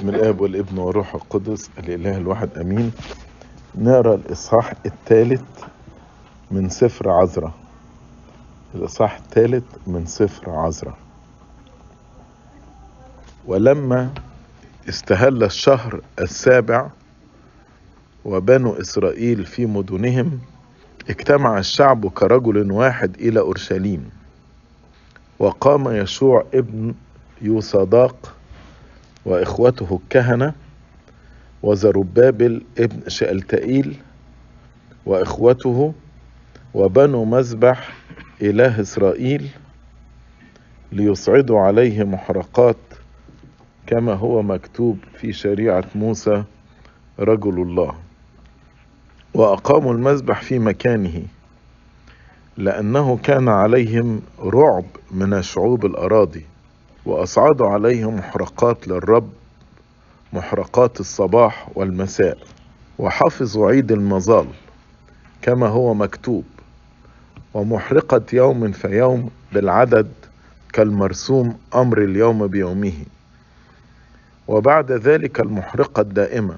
باسم الاب والابن والروح القدس الاله الواحد امين. نقرأ الإصحاح الثالث من سفر عذراء الإصحاح الثالث من سفر عذراء ولما استهل الشهر السابع وبنو إسرائيل في مدنهم اجتمع الشعب كرجل واحد إلى أورشليم وقام يشوع ابن يوصداق وإخوته الكهنة وزربابل ابن شألتئيل وإخوته وبنو مذبح إله إسرائيل ليصعدوا عليه محرقات كما هو مكتوب في شريعة موسى رجل الله. وأقاموا المذبح في مكانه لأنه كان عليهم رعب من شعوب الأراضي. واصعدوا عليهم محرقات للرب محرقات الصباح والمساء. وحفظوا عيد المظال كما هو مكتوب. ومحرقة يوم فيوم بالعدد كالمرسوم أمر اليوم بيومه. وبعد ذلك المحرقة الدائمة.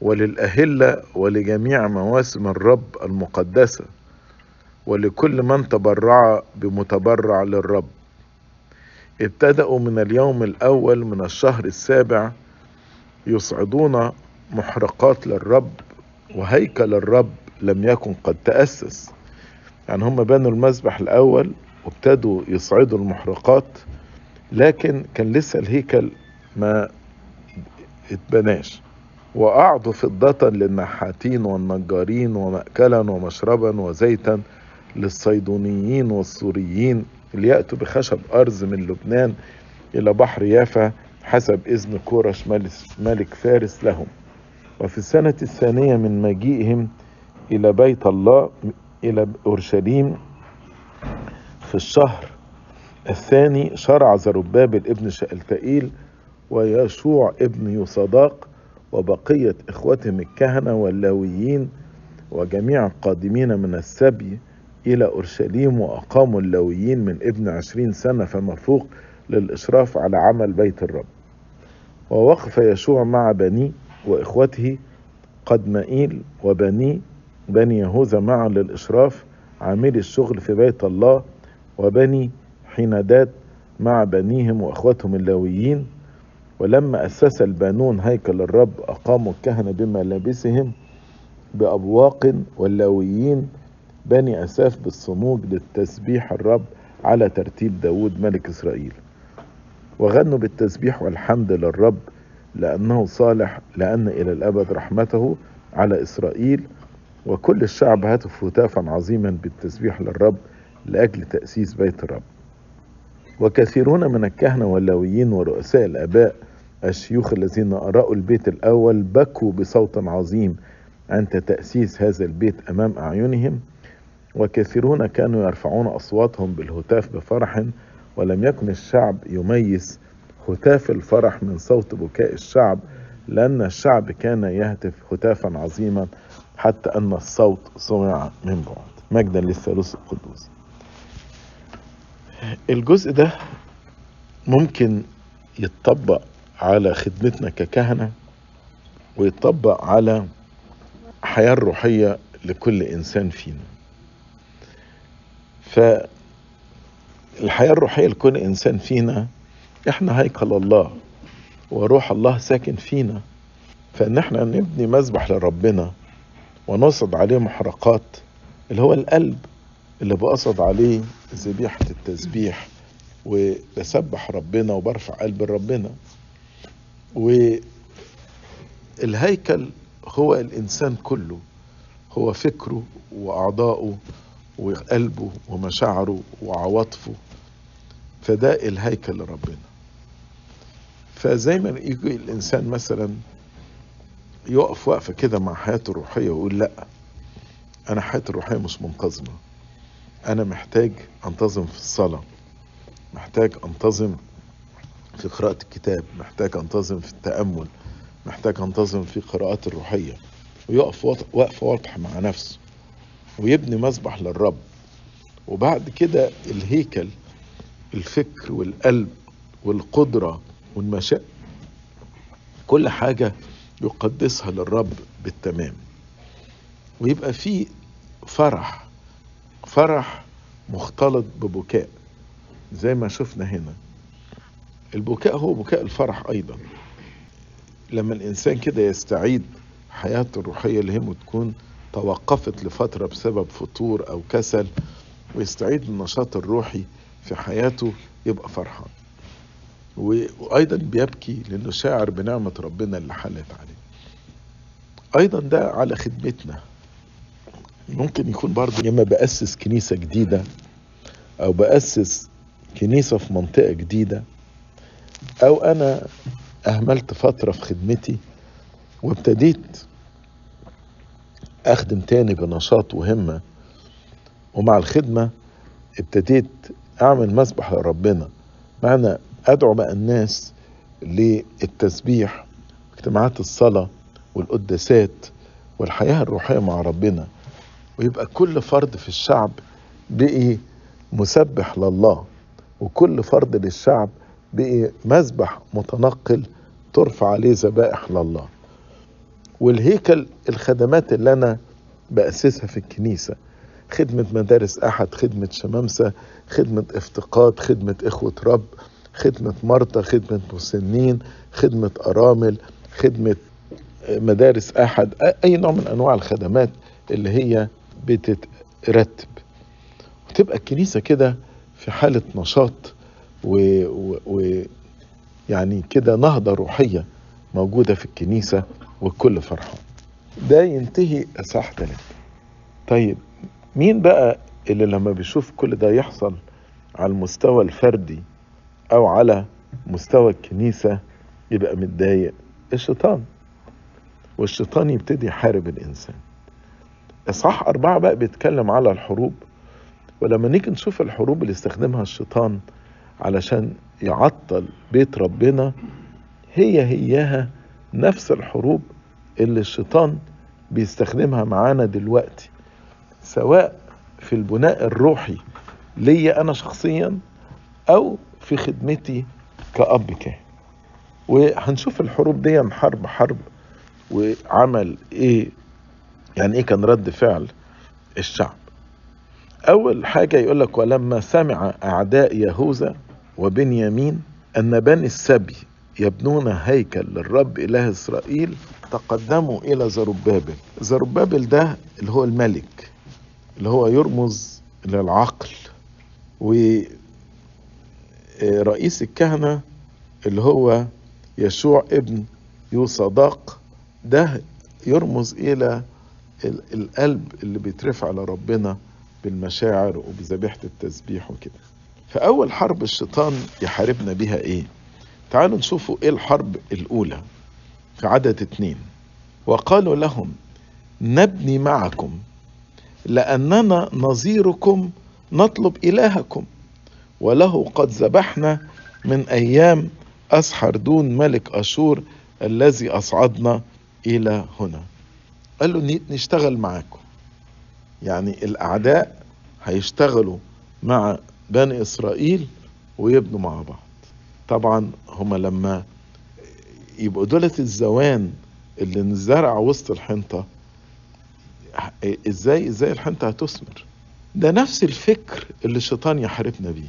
وللأهلة ولجميع مواسم الرب المقدسة. ولكل من تبرع بمتبرع للرب. ابتدأوا من اليوم الأول من الشهر السابع يصعدون محرقات للرب وهيكل الرب لم يكن قد تأسس. يعني هم بنوا المذبح الأول وابتدوا يصعدوا المحرقات لكن كان لسه الهيكل ما اتبناش. وأعطوا فضة للنحاتين والنجارين ومأكلا ومشربا وزيتا للصيدونيين والسوريين. ليأتوا بخشب أرز من لبنان إلى بحر يافا حسب إذن كورش ملك فارس لهم. وفي السنة الثانية من مجيئهم إلى بيت الله إلى أورشليم في الشهر الثاني شرع زربابل ابن شألتئيل ويشوع ابن يصداق وبقية إخوتهم الكهنة واللاويين وجميع القادمين من السبي إلى أورشليم وأقاموا اللاويين من ابن عشرين سنة فما فوق للإشراف على عمل بيت الرب. ووقف يشوع مع بني وإخوته قد مائيل وبني بني يهوذا معا للإشراف عاملي الشغل في بيت الله وبني حيندات مع بنيهم وأخوتهم اللاويين ولما أسس البانون هيكل الرب أقاموا الكهنة بملابسهم بأبواق واللاويين بني أساف بالصموج للتسبيح الرب على ترتيب داود ملك إسرائيل. وغنوا بالتسبيح والحمد للرب لأنه صالح لأن إلى الأبد رحمته على إسرائيل. وكل الشعب هتف هتافا عظيما بالتسبيح للرب لأجل تأسيس بيت الرب. وكثيرون من الكهنة واللاويين ورؤساء الآباء الشيوخ الذين أرأوا البيت الأول بكوا بصوت عظيم عند تأسيس هذا البيت أمام أعينهم. وكثيرون كانوا يرفعون أصواتهم بالهتاف بفرح ولم يكن الشعب يميز هتاف الفرح من صوت بكاء الشعب لأن الشعب كان يهتف هتافا عظيما حتى أن الصوت سمع من بعد. مجدا للثالوث القدوس. الجزء ده ممكن يتطبق على خدمتنا ككهنة ويتطبق على حياة روحية لكل إنسان فينا. فالحياة الروحية لكل إنسان فينا إحنا هيكل الله وروح الله ساكن فينا. فإن إحنا نبني مذبح لربنا ونصعد عليه محرقات اللي هو القلب اللي بقصد عليه ذبيحة التسبيح وبسبح ربنا وبرفع قلب ربنا. والهيكل هو الإنسان كله هو فكره وأعضائه وقلبه ومشاعره وعواطفه فده الهيكل لربنا. فزي ما يجي الإنسان مثلا يقف وقفة كده مع حياته الروحية ويقول لأ أنا حياتي الروحية مش منتظمة. أنا محتاج أنتظم في الصلاة محتاج أنتظم في قراءة الكتاب محتاج أنتظم في التأمل محتاج أنتظم في قراءات الروحية. ويقف وقفة واضحة مع نفسه. ويبني مذبح للرب. وبعد كده الهيكل الفكر والقلب والقدرة والمشاعر كل حاجة يقدسها للرب بالتمام. ويبقى في فرح فرح مختلط ببكاء زي ما شفنا هنا. البكاء هو بكاء الفرح أيضا. لما الإنسان كده يستعيد حياته الروحية اللي هي تكون توقفت لفترة بسبب فتور أو كسل ويستعيد النشاط الروحي في حياته يبقى فرحان. وأيضا بيبكي لأنه شاعر بنعمة ربنا اللي حلت عليه. أيضا ده على خدمتنا. ممكن يكون برضه لما بأسس كنيسة جديدة أو بأسس كنيسة في منطقة جديدة أو أنا أهملت فترة في خدمتي وابتديت أخدم تاني بنشاط وهمة. ومع الخدمة ابتديت أعمل مسبح لربنا. معنى أدعو بقى الناس للتسبيح اجتماعات الصلاة والقداسات والحياة الروحية مع ربنا. ويبقى كل فرد في الشعب بقي مسبح لله. وكل فرد للشعب بقي مذبح متنقل ترفع عليه ذبائح لله. والهيكل الخدمات اللي أنا بأسسها في الكنيسة خدمة مدارس أحد خدمة شمامسة خدمة افتقاد خدمة إخوة رب خدمة مرضى خدمة مسنين خدمة أرامل خدمة مدارس أحد أي نوع من أنواع الخدمات اللي هي بتترتب. وتبقى الكنيسة كده في حالة نشاط و, و... و... يعني كده نهضة روحية موجودة في الكنيسة. والكل فرحان ده ينتهي إصحاح ثلاثة طيب مين بقى اللي لما بيشوف كل ده يحصل على المستوى الفردي أو على مستوى الكنيسة يبقى متضايق؟ الشيطان. والشيطان يبتدي يحارب الإنسان. إصحاح أربعة بقى بيتكلم على الحروب. ولما نيجي نشوف الحروب اللي استخدمها الشيطان علشان يعطل بيت ربنا هي هياها نفس الحروب اللي الشيطان بيستخدمها معانا دلوقتي سواء في البناء الروحي ليا أنا شخصيا أو في خدمتي كأب كاهن. وهنشوف الحروب دي حرب حرب وعمل إيه يعني إيه كان رد فعل الشعب. أول حاجة يقول لك ولما سمع أعداء يهوذا وبنيامين أن بني السبي يبنون هيكل للرب إله إسرائيل تقدموا إلى زربابل. زربابل ده اللي هو الملك اللي هو يرمز للعقل. ورئيس الكهنة اللي هو يشوع ابن يوصداق ده يرمز إلى القلب اللي بيترفع لربنا بالمشاعر وبذبيحة التسبيح وكده. فأول حرب الشيطان يحاربنا بها إيه؟ تعالوا نشوفوا إيه الحرب الأولى في عدد اتنين. وقالوا لهم نبني معكم لأننا نظيركم نطلب إلهكم. وله قد ذبحنا من أيام أسحردون ملك أشور الذي أصعدنا إلى هنا. قال له نشتغل معاكم. يعني الأعداء هيشتغلوا مع بني إسرائيل ويبنوا مع بعض. طبعا هما لما يبقوا دولة الزوان اللي انزرع وسط الحنطة إزاي إزاي الحنطة هتثمر؟ ده نفس الفكر اللي الشيطان يحاربنا بيه.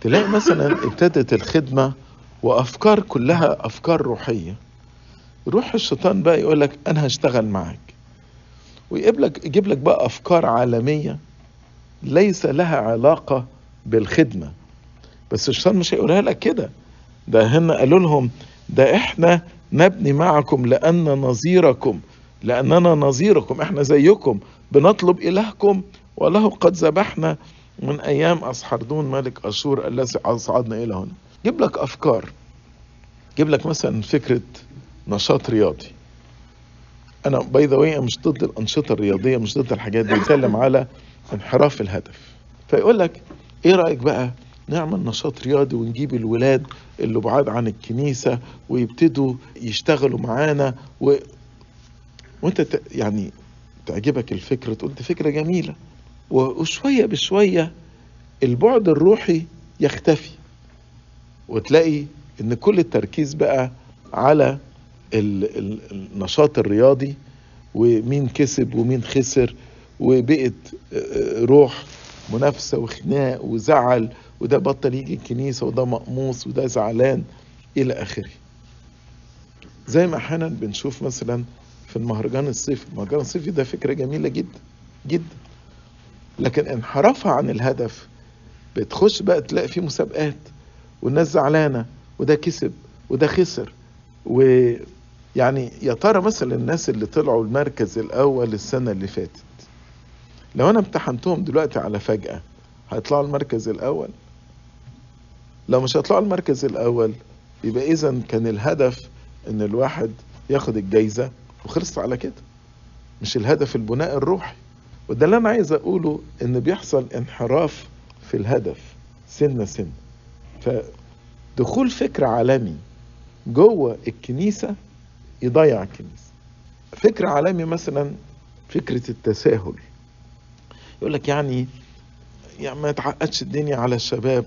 تلاقي مثلا ابتدت الخدمة وأفكار كلها أفكار روحية. يروح الشيطان بقى يقول لك أنا هشتغل معاك. ويجيب لك يجيب لك بقى أفكار عالمية ليس لها علاقة بالخدمة. بس الشيطان مش هيقولها لك كده. ده هنا قالوا لهم ده إحنا نبني معكم لأن نظيركم لأننا نظيركم إحنا زيكم بنطلب إلهكم وله قد ذبحنا من أيام أسحردون ملك أشور الذي أصعدنا إلى هنا. جيب لك أفكار. جيب لك مثلا فكرة نشاط رياضي. أنا باي ذا مش ضد الأنشطة الرياضية مش ضد الحاجات دي بتكلم على انحراف الهدف. فيقول لك إيه رأيك بقى؟ نعمل نشاط رياضي ونجيب الولاد اللي بعاد عن الكنيسة ويبتدوا يشتغلوا معانا و... وانت. يعني تعجبك الفكرة تقول دي فكرة جميلة وشوية بشوية البعد الروحي يختفي وتلاقي إن كل التركيز بقى على ال- ال- النشاط الرياضي ومين كسب ومين خسر وبقت آه، روح منافسة وخناق وزعل وده بطل يجي الكنيسة وده مقموص وده زعلان إلى آخره. زي ما أحيانا بنشوف مثلا في المهرجان الصيفي المهرجان الصيفي ده فكرة جميلة جدا جدا. لكن انحرافها عن الهدف بتخش بقى تلاقي فيه مسابقات والناس زعلانة وده كسب وده خسر. ويعني يا ترى مثلا الناس اللي طلعوا المركز الأول السنة اللي فاتت لو أنا امتحنتهم دلوقتي على فجأة هيطلعوا المركز الأول؟ لو مش هيطلعوا المركز الأول يبقى إذا كان الهدف إن الواحد ياخد الجايزة وخلصت على كده. مش الهدف البناء الروحي. وده اللي أنا عايز أقوله إن بيحصل انحراف في الهدف سنة سنة. فدخول فكر عالمي جوه الكنيسة يضيع الكنيسة. فكر عالمي مثلا فكرة التساهل. يقول لك يعني يعني ما تعقدش الدنيا على الشباب.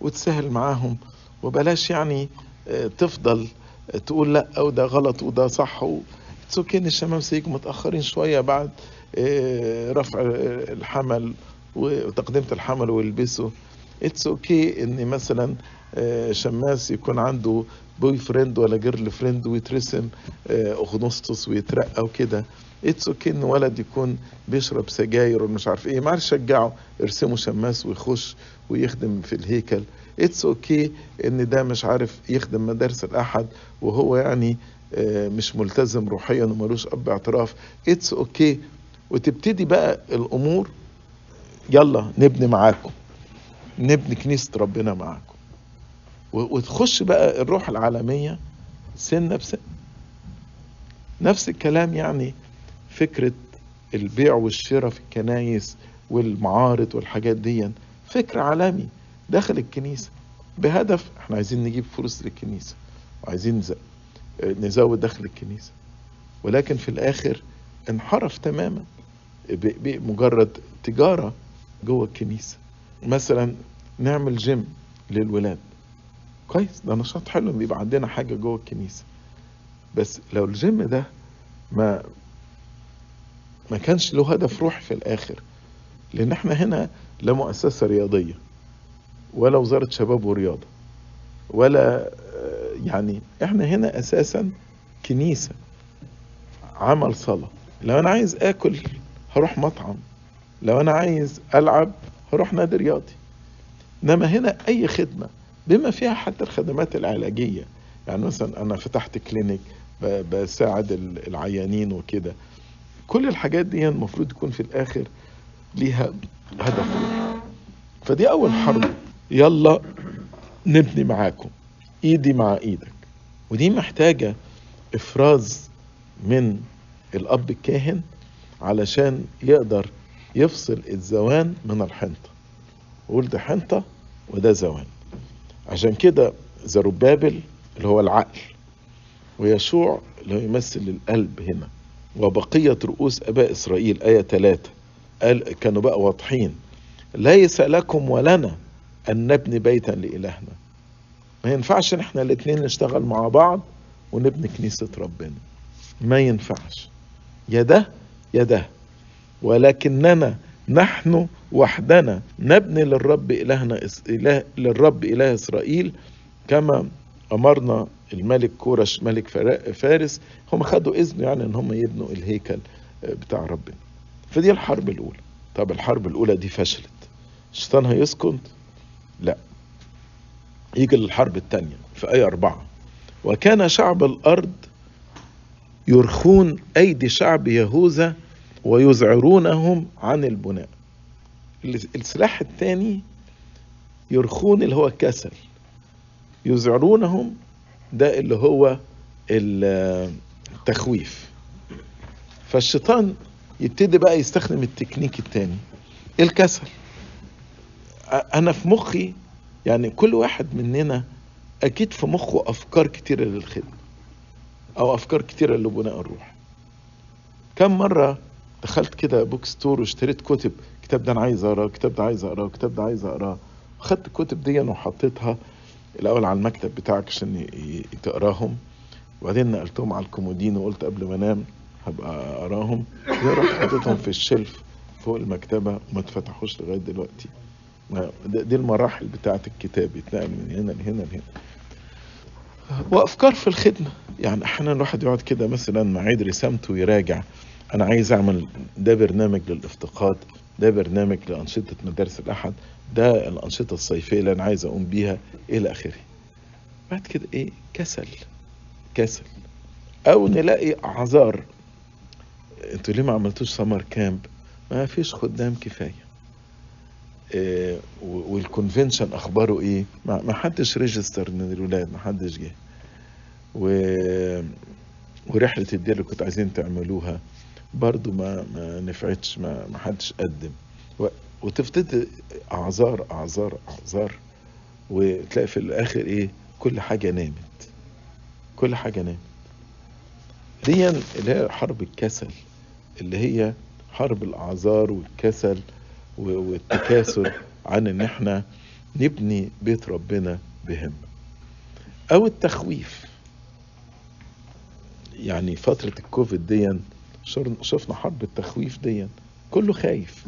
وتسهل معاهم. وبلاش يعني آه، تفضل تقول لا وده غلط وده صح okay إن الشمامسة يجوا متأخرين شوية بعد آه، رفع آه، الحمل وتقدمه الحمل ويلبسوا. it's okay ان مثلا آه، شماس يكون عنده boyfriend ولا girlfriend ويترسم آه، أغنسطس ويترقى وكده. it's okay إن ولد يكون بيشرب سجاير ومش عارف إيه. ما شجعه ارسمه شماس ويخش ويخدم في الهيكل. it's okay إن ده مش عارف يخدم مدارس الأحد وهو يعني آه، مش ملتزم روحيا وملوش أب اعتراف it's okay وتبتدي بقى الأمور. يلا نبني معاكم. نبني كنيسة ربنا معاكم. وتخش بقى الروح العالمية سنة بسنة نفس الكلام يعني فكرة البيع والشراء في الكنايس والمعارض والحاجات دي. فكر عالمي. داخل الكنيسة. بهدف إحنا عايزين نجيب فلوس للكنيسة. وعايزين نز- نزود دخل الكنيسة. ولكن في الآخر انحرف تماما بمجرد تجارة جوه الكنيسة. مثلا نعمل جيم للولاد. كويس ده نشاط حلو يبقى عندنا حاجة جوه الكنيسة. بس لو الجيم ده ما ما كانش له هدف روحي في الآخر لأن إحنا هنا لا مؤسسة رياضية ولا وزارة شباب ورياضة ولا آه، يعني إحنا هنا أساسا كنيسة عمل صلاة. لو أنا عايز آكل هروح مطعم. لو أنا عايز ألعب هروح نادي رياضي إنما هنا أي خدمة بما فيها حتى الخدمات العلاجية. يعني مثلا أنا فتحت كلينيك بساعد ال- العيانين وكده. كل الحاجات دي المفروض يكون في الآخر ليها هدف. فدي أول حرب. يلا نبني معاكم. إيدي مع إيدك. ودي محتاجة إفراز من الأب الكاهن علشان يقدر يفصل الزوان من الحنطة. ويقول ده حنطة وده زوان. عشان كده زربابل اللي هو العقل ويشوع اللي هو يمثل القلب هنا. وبقية رؤوس أباء إسرائيل آية 3 قال كانوا بقى واضحين. ليس لكم ولنا أن نبني بيتا لإلهنا. ما ينفعش إحنا الاتنين نشتغل مع بعض ونبني كنيسة ربنا. ما ينفعش. يا ده يا ده ولكننا نحن وحدنا نبني للرب إلهنا إله للرب إله إسرائيل كما أمرنا الملك كورش ملك فارس هم خدوا إذن يعني إن هم يبنوا الهيكل آه، بتاع ربنا. فدي الحرب الأولى. طب الحرب الأولى دي فشلت. الشيطان هيسكت لا. يجي للحرب الثانية في آية أربعة. وكان شعب الأرض يرخون أيدي شعب يهوذا ويذعرونهم عن البناء. السلاح الثاني يرخون اللي هو الكسل. يذعرونهم ده اللي هو ال- التخويف. فالشيطان يبتدي بقى يستخدم التكنيك التاني الكسل. أنا في مخي يعني كل واحد مننا أكيد في مخه أفكار كتيرة للخدمة أو أفكار كتيرة لبناء الروح. كم مرة دخلت كده bookstore واشتريت كتب الكتاب ده أنا عايز أقرأه الكتاب ده عايز أقرأه الكتاب ده عايز أقرأه. خدت الكتب دي وحطيتها الأول على المكتب بتاعك عشان تقراهم. وبعدين نقلتهم على الكومودين وقلت قبل ما أنام هبقى أقراهم. رحت حطيتهم في ال shelf فوق المكتبة وما اتفتحوش لغاية دلوقتي. دي المراحل بتاعة الكتاب يتنقل من هنا لهنا لهنا. وأفكار في الخدمة. يعني أحيانا الواحد يقعد كده مثلا في عيد رسامته ويراجع. أنا عايز أعمل ده برنامج للافتقاد ده برنامج لأنشطة مدارس الأحد ده الأنشطة الصيفية اللي أنا عايز أقوم بيها إلى آخره. بعد كده إيه؟ كسل كسل. أو نلاقي أعذار. أنتوا ليه ما عملتوش summer camp ما فيش خدام كفاية. إيه وال convention أخباره إيه؟ ما ما حدش register من الولاد ما حدش جه. و ورحلة الدير اللي كنتوا عايزين تعملوها. برضو ما ما نفعتش ما ما حدش قدم. و- وتفتت أعذار أعذار أعذار وتلاقي في الآخر إيه؟ كل حاجة نامت. كل حاجة نامت. دي اللي هي حرب الكسل اللي هي حرب الأعذار والكسل والتكاسل عن إن إحنا نبني بيت ربنا بهمة. أو التخويف. يعني فترة الكوفيد دي شفنا حرب التخويف دي كله خايف.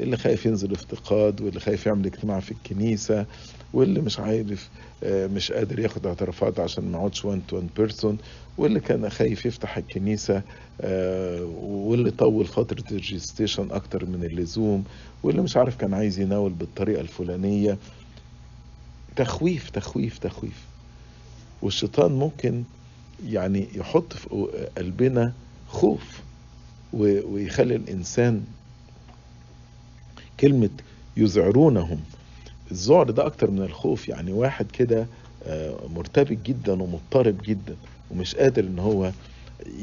اللي خايف ينزل افتقاد واللي خايف يعمل اجتماع في الكنيسة واللي مش عارف آه، مش قادر ياخد اعترافات عشان ما يقعدش one to one person واللي كان خايف يفتح الكنيسة آه، واللي طول فترة ال registration أكتر من اللزوم واللي مش عارف كان عايز يناول بالطريقة الفلانية. تخويف تخويف تخويف. والشيطان ممكن يعني يحط في قلبنا خوف ويخلي الإنسان كلمة يذعرونهم. الذعر ده أكتر من الخوف. يعني واحد كده آه، مرتبك جدا ومضطرب جدا ومش قادر إن هو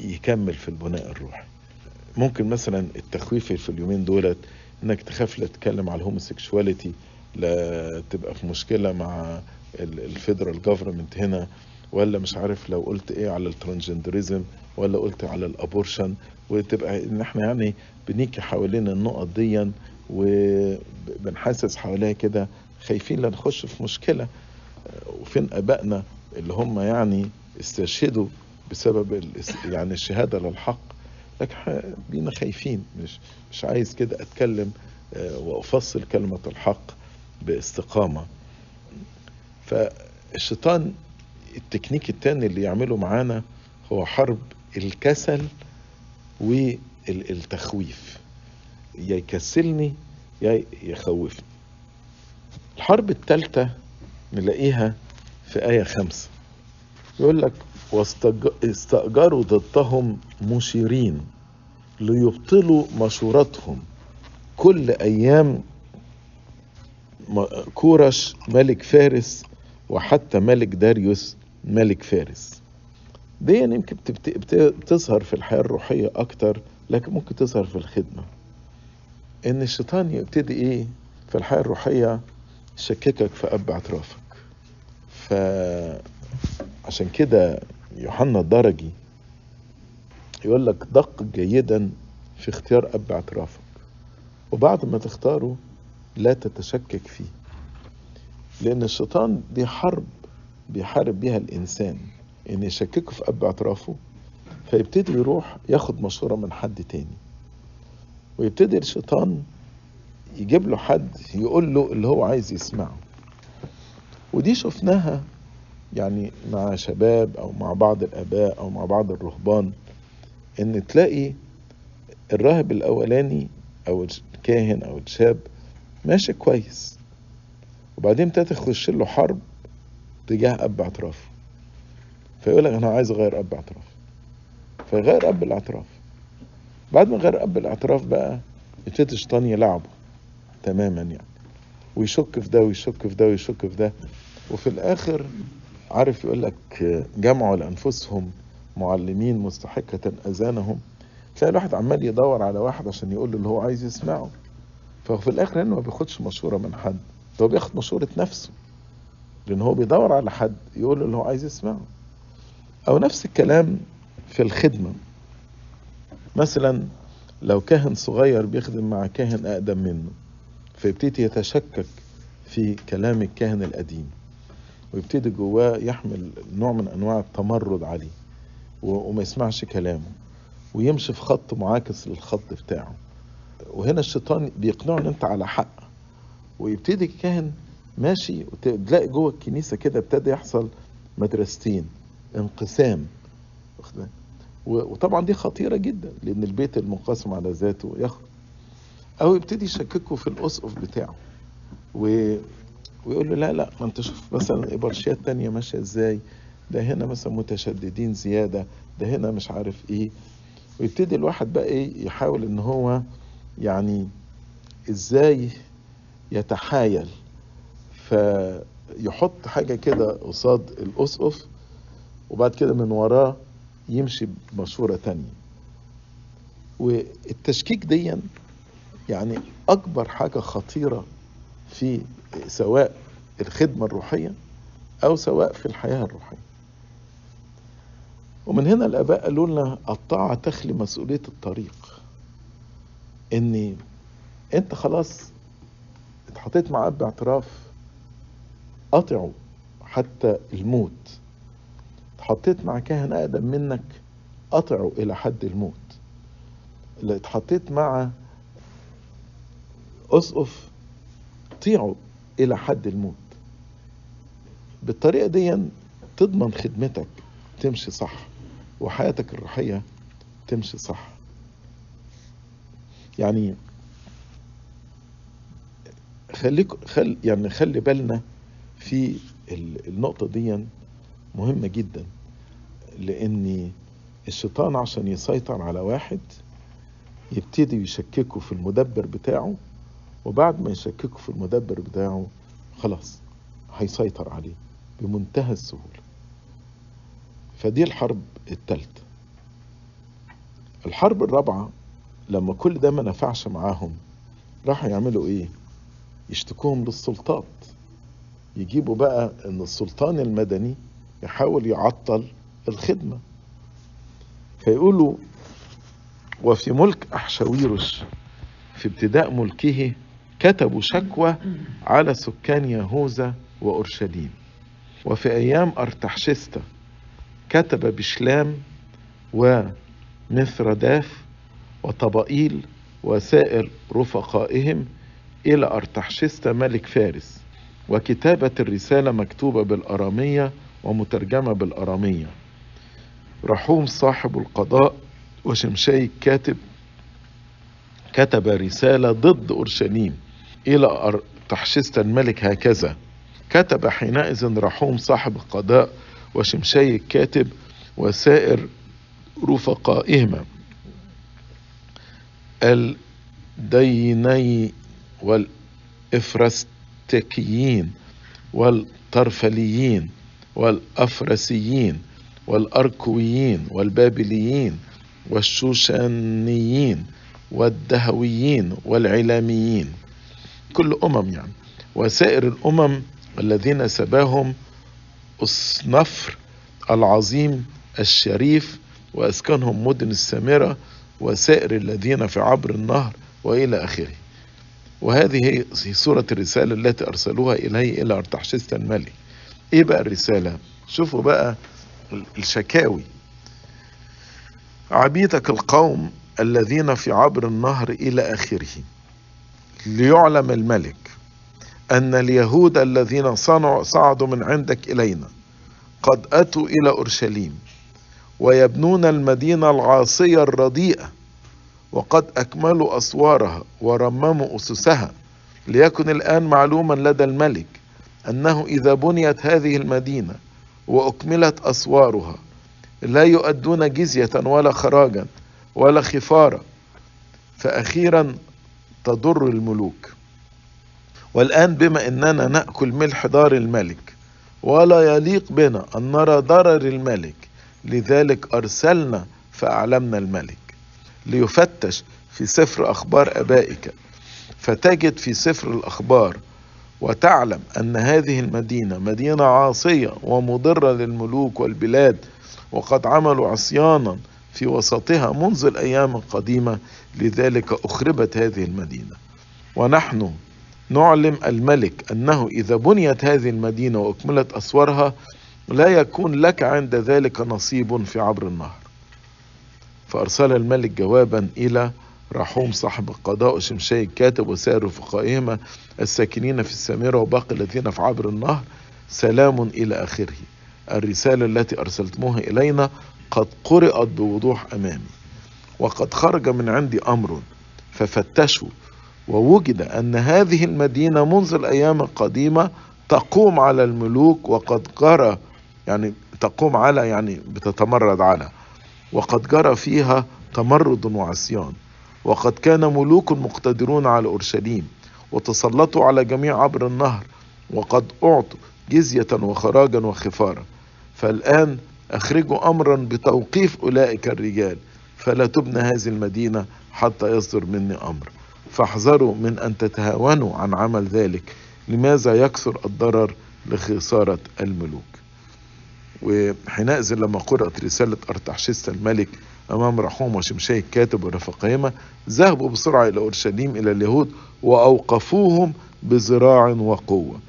يكمل في البناء الروحي. ممكن مثلا التخويف في اليومين دولت إنك تخاف لا تتكلم على ال homosexuality لا تبقى في مشكلة مع ال federal government هنا ولا مش عارف لو قلت إيه على ال transgenderism ولا قلت على ال abortion؟ وتبقى إن إحنا يعني بنيجي حوالين النقط دي وبنحسس حواليها كده خايفين لا نخش في مشكلة. وفين آبائنا اللي هم يعني استشهدوا بسبب يعني الشهادة للحق لكن بينا خايفين مش مش عايز كده أتكلم آه، وأفصل كلمة الحق باستقامة. فالشيطان التكنيك التاني اللي يعمله معانا هو حرب الكسل والتخويف. يا يكسلني يا يخوفني. الحرب الثالثة نلاقيها في آية خمسة. يقول لك واستأجروا ضدهم مشيرين ليبطلوا مشورتهم. كل أيام كورش ملك فارس وحتى ملك داريوس ملك فارس. دي يمكن بتظهر في الحياة الروحية أكتر لكن ممكن تظهر في الخدمة. إن الشيطان يبتدي إيه؟ في الحياة الروحية يشككك في أب اعترافك فعشان كده يوحنا الدرجي يقول لك دقق جيدا في اختيار أب اعترافك وبعد ما تختاره لا تتشكك فيه. لأن الشيطان دي حرب بيحارب بيها الإنسان. إن يشككه في أب اعترافه فيبتدي يروح ياخد مشورة من حد تاني. ويبتدي الشيطان يجيب له حد يقول له اللي هو عايز يسمعه. ودي شفناها يعني مع شباب أو مع بعض الآباء أو مع بعض الرهبان إن تلاقي الراهب الأولاني أو الكاهن أو الشاب ماشي كويس. وبعدين ابتدى تخش له حرب تجاه أب اعترافه فيقول لك أنا عايز أغير أب اعتراف فيغير أب الاعتراف. بعد ما غير أب الاعتراف بقى يبتدي الشيطان يلعبه تماما يعني. ويشك في ده ويشك في ده ويشك في ده. وفي الآخر عارف يقول لك جمعوا لأنفسهم معلمين مستحقة أذانهم. تلاقي الواحد عمال يدور على واحد عشان يقول له اللي هو عايز يسمعه. فهو في الآخر انه ما بياخدش مشورة من حد. ده هو بياخد مشورة نفسه. لأن هو بيدور على حد يقول له اللي هو عايز يسمعه. أو نفس الكلام في الخدمة. مثلا لو كاهن صغير بيخدم مع كاهن أقدم منه فيبتدي يتشكك في كلام الكاهن القديم ويبتدي جواه يحمل نوع من أنواع التمرد عليه وما يسمعش كلامه ويمشي في خط معاكس للخط بتاعه. وهنا الشيطان بيقنعه إن أنت على حق ويبتدي الكاهن ماشي وتلاقي جوه الكنيسة كده ابتدى يحصل مدرستين. انقسام. وطبعا دي خطيرة جدا لأن البيت المنقسم على ذاته يخرج. أو يبتدي يشككه في الاسقف بتاعه. و... ويقول له لا لا ما أنت شوف مثلا إبرشيات تانية ماشية إزاي؟ ده هنا مثلا متشددين زيادة ده هنا مش عارف إيه. ويبتدي الواحد بقى إيه يحاول إن هو يعني إزاي يتحايل. فيحط حاجة كده قصاد الأسقف وبعد كده من وراه يمشي بمشورة تانية. والتشكيك دي يعني أكبر حاجة خطيرة في سواء الخدمة الروحية أو سواء في الحياة الروحية. ومن هنا الآباء قالوا لنا الطاعة تخلي مسؤولية الطريق. إن أنت خلاص اتحطيت مع أب اعتراف قطعه حتى الموت. اتحطيت مع كاهن أقدم منك قطعه إلى حد الموت. اللي اتحطيت مع أسقف طيعه إلى حد الموت. بالطريقة دي تضمن خدمتك تمشي صح وحياتك الروحية تمشي صح. يعني خليك خل يعني خلي بالنا في النقطة دي مهمة جدا لأن الشيطان عشان يسيطر على واحد يبتدي يشككه في المدبر بتاعه وبعد ما يشككه في المدبر بتاعه خلاص هيسيطر عليه بمنتهى السهولة. فدي الحرب الثالثة الحرب الرابعة لما كل ده ما نفعش معاهم راحوا يعملوا إيه؟ يشتكوهم للسلطات. يجيبوا بقى إن السلطان المدني يحاول يعطل الخدمة. فيقولوا وفي ملك أحشاويرش في ابتداء ملكه كتبوا شكوى على سكان يهوذا وأورشليم. وفي أيام أرتحشستا كتب بشلام ومثرداف وطبائيل وسائر رفقائهم إلى أرتحشستا ملك فارس. وكتابة الرسالة مكتوبة بالأرامية ومترجمة بالأرامية. رحوم صاحب القضاء وشمشاي الكاتب كتب رسالة ضد أورشليم إلى أرتحشستا الملك هكذا. كتب حينئذ رحوم صاحب القضاء وشمشاي الكاتب وسائر رفقائهما. الديني والإفرستكيين والطرفليين والأفرسيين والأركويين والبابليين والشوشانيين والدهويين والعلاميين. كل أمم يعني. وسائر الأمم الذين سباهم أصنفر العظيم الشريف وأسكنهم مدن السامرة وسائر الذين في عبر النهر وإلى آخره. وهذه هي سورة الرسالة التي أرسلوها إليه إلى أرتحشست الملك إيه بقى الرسالة؟ شوفوا بقى الشكاوي. عبيدك القوم الذين في عبر النهر إلى آخره. ليعلم الملك أن اليهود الذين صنعوا صعدوا من عندك إلينا. قد أتوا إلى أورشليم ويبنون المدينة العاصية الرديئة وقد أكملوا أسوارها ورمموا أسسها. ليكن الآن معلوما لدى الملك أنه إذا بنيت هذه المدينة وأكملت أسوارها لا يؤدون جزية ولا خراجا ولا خفارة فأخيرا تضر الملوك. والآن بما أننا نأكل ملح دار الملك ولا يليق بنا أن نرى ضرر الملك لذلك أرسلنا فأعلمنا الملك. ليفتش في سفر أخبار أبائك فتجد في سفر الأخبار وتعلم أن هذه المدينة مدينة عاصية ومضرة للملوك والبلاد وقد عملوا عصيانا في وسطها منذ الأيام القديمة لذلك أخربت هذه المدينة. ونحن نعلم الملك أنه إذا بنيت هذه المدينة وأكملت أسوارها لا يكون لك عند ذلك نصيب في عبر النهر. فأرسل الملك جوابا إلى رحوم صاحب القضاء وشمشي الكاتب وسائر رفقائهما الساكنين في السامرة وباقي الذين في عبر النهر سلام إلى آخره. الرسالة التي أرسلتموها إلينا قد قرأت بوضوح أمامي وقد خرج من عندي أمر ففتشوا ووجد أن هذه المدينة منذ الأيام القديمة تقوم على الملوك وقد جرى يعني تقوم على يعني بتتمرد على وقد جرى فيها تمرد وعصيان. وقد كان ملوك مقتدرون على أورشليم وتسلطوا على جميع عبر النهر وقد أعطوا جزية وخراجا وخفارا. فالآن أخرجوا أمرا بتوقيف أولئك الرجال فلا تبنى هذه المدينة حتى يصدر مني أمر. فاحذروا من أن تتهاونوا عن عمل ذلك لماذا يكثر الضرر لخسارة الملوك؟ وحينئذ لما قرأت رسالة أرتحشست الملك أمام رحوم وشمشي الكاتب ورفقهما ذهبوا بسرعة إلى أورشليم إلى اليهود وأوقفوهم بذراع وقوة.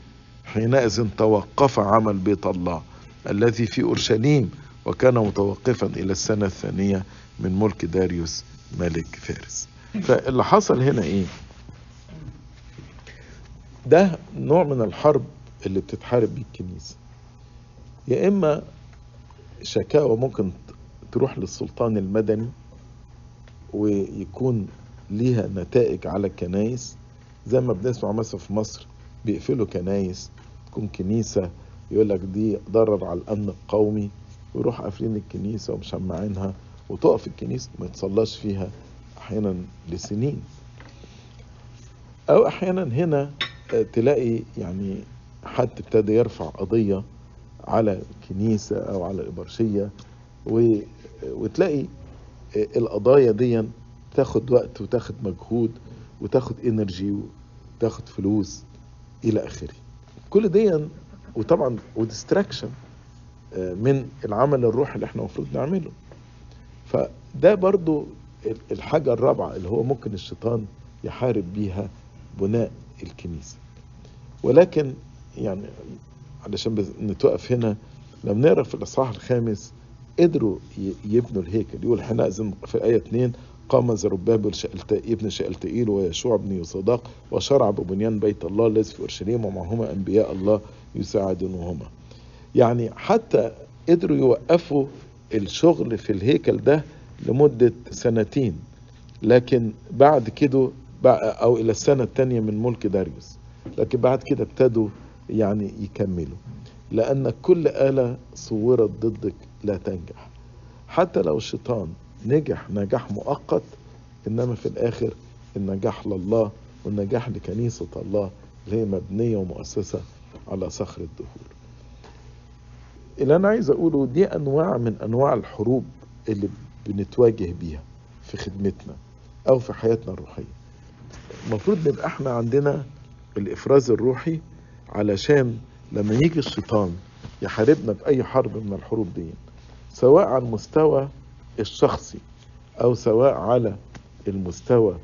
حينئذ توقف عمل بيت الله الذي في أورشليم وكان متوقفا إلى السنة الثانية من ملك داريوس ملك فارس. فاللي حصل هنا إيه؟ ده نوع من الحرب اللي بتتحارب بيه الكنيسة يا إما شكاوى ممكن تروح للسلطان المدني ويكون ليها نتائج على الكنايس زي ما بنسمع مثلا في مصر بيقفلوا كنايس تكون كنيسة يقول لك دي ضرر على الأمن القومي ويروح قافلين الكنيسة ومشمعينها وتقف الكنيسة ما يتصلاش فيها أحيانا لسنين. أو أحيانا هنا تلاقي يعني حد ابتدى يرفع قضية على كنيسة أو على إبرشية وتلاقي القضايا دي تاخد وقت وتاخد مجهود وتاخد إنرجي وتاخد فلوس إلى آخره. كل دي وطبعا وديستراكشن من العمل الروحي اللي إحنا المفروض نعمله. فده برضو الحاجة الرابعة اللي هو ممكن الشيطان يحارب بيها بناء الكنيسة. ولكن يعني علشان نتوقف هنا لما نقرا في الإصحاح الخامس قدروا يبنوا الهيكل. يقول حينئذ في آية 2 قام زربابل ابن شألتئيل ويشوع بن يصداق وشرع ببنيان بيت الله الذي في أورشليم ومعهما أنبياء الله يساعدونهما. يعني حتى قدروا يوقفوا الشغل في الهيكل ده لمدة سنتين لكن بعد كده أو إلى السنة الثانية من ملك داريوس. لكن بعد كده ابتدوا يعني يكملوا. لأن كل آلة صورت ضدك لا تنجح. حتى لو الشيطان نجح نجاح مؤقت إنما في الآخر النجاح لله والنجاح لكنيسة الله اللي هي مبنية ومؤسسة على صخر الدهور. اللي أنا عايز أقوله دي أنواع من أنواع الحروب اللي بنتواجه بيها في خدمتنا أو في حياتنا الروحية. المفروض نبقى إحنا عندنا الإفراز الروحي علشان لما يجي الشيطان يحاربنا بأي حرب من الحروب دي. سواء على المستوى الشخصي أو سواء على المستوى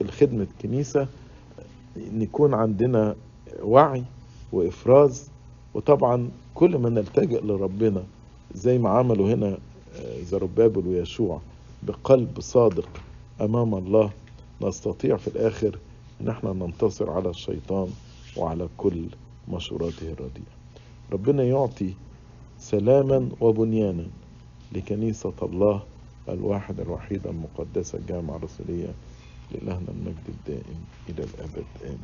الخدمة كنيسة نكون عندنا وعي وإفراز. وطبعا كل ما نلتجئ لربنا زي ما عملوا هنا زربابل ويشوع بقلب صادق أمام الله نستطيع في الآخر إن إحنا ننتصر على الشيطان وعلى كل مشوراته الرديئة. ربنا يعطي سلاما وبنيانا لكنيسة الله الواحد الوحيد المقدسة الجامعة الرسولية لإلهنا المجد الدائم إلى الأبد. آمين.